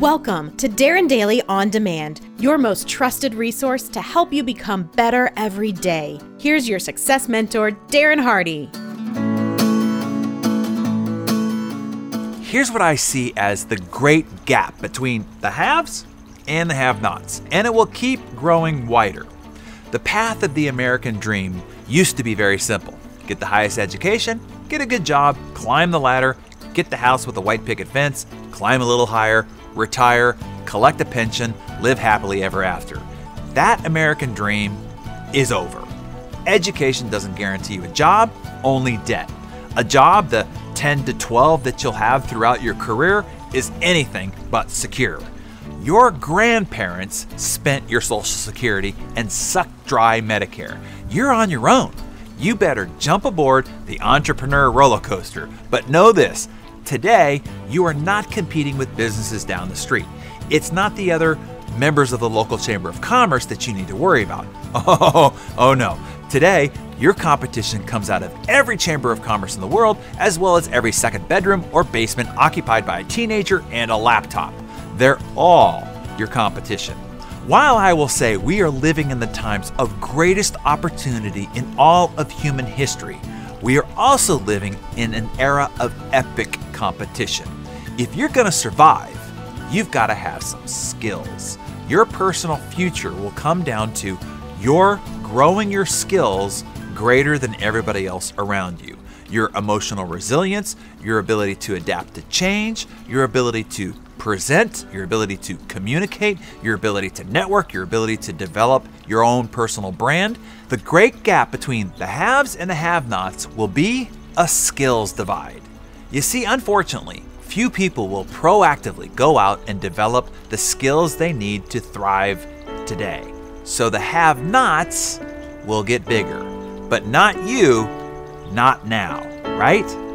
Welcome to Darren Daily On Demand, your most trusted resource to help you become better every day. Here's your success mentor, Darren Hardy. Here's what I see as the great gap between the haves and the have nots, and it will keep growing wider. The path of the American dream used to be very simple get the highest education, get a good job, climb the ladder, get the house with a white picket fence, climb a little higher, retire, collect a pension, live happily ever after. That American dream is over. Education doesn't guarantee you a job, only debt. A job, the 10 to 12 that you'll have throughout your career, is anything but secure. Your grandparents spent your Social Security and sucked dry Medicare. You're on your own. You better jump aboard the entrepreneur roller coaster. But know this Today, you are not competing with businesses down the street. It's not the other members of the local Chamber of Commerce that you need to worry about. Oh, oh no. Today, your competition comes out of every Chamber of Commerce in the world, as well as every second bedroom or basement occupied by a teenager and a laptop. They're all your competition. While I will say we are living in the times of greatest opportunity in all of human history, we are also living in an era of epic competition. If you're going to survive, you've got to have some skills. Your personal future will come down to your growing your skills greater than everybody else around you. Your emotional resilience, your ability to adapt to change, your ability to present, your ability to communicate, your ability to network, your ability to develop your own personal brand. The great gap between the haves and the have nots will be a skills divide. You see, unfortunately, few people will proactively go out and develop the skills they need to thrive today. So the have nots will get bigger, but not you, not now, right?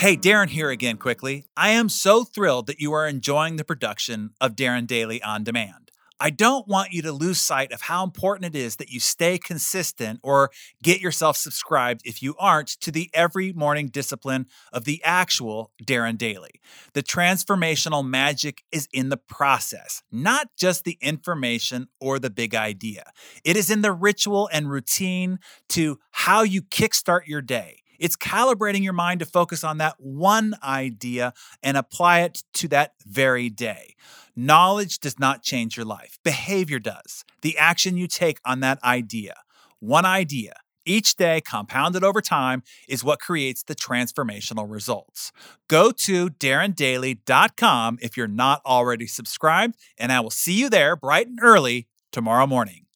Hey, Darren here again quickly. I am so thrilled that you are enjoying the production of Darren Daily On Demand. I don't want you to lose sight of how important it is that you stay consistent or get yourself subscribed if you aren't to the every morning discipline of the actual Darren Daily. The transformational magic is in the process, not just the information or the big idea. It is in the ritual and routine to how you kickstart your day it's calibrating your mind to focus on that one idea and apply it to that very day. Knowledge does not change your life, behavior does. The action you take on that idea, one idea, each day, compounded over time, is what creates the transformational results. Go to darrendaily.com if you're not already subscribed, and I will see you there bright and early tomorrow morning.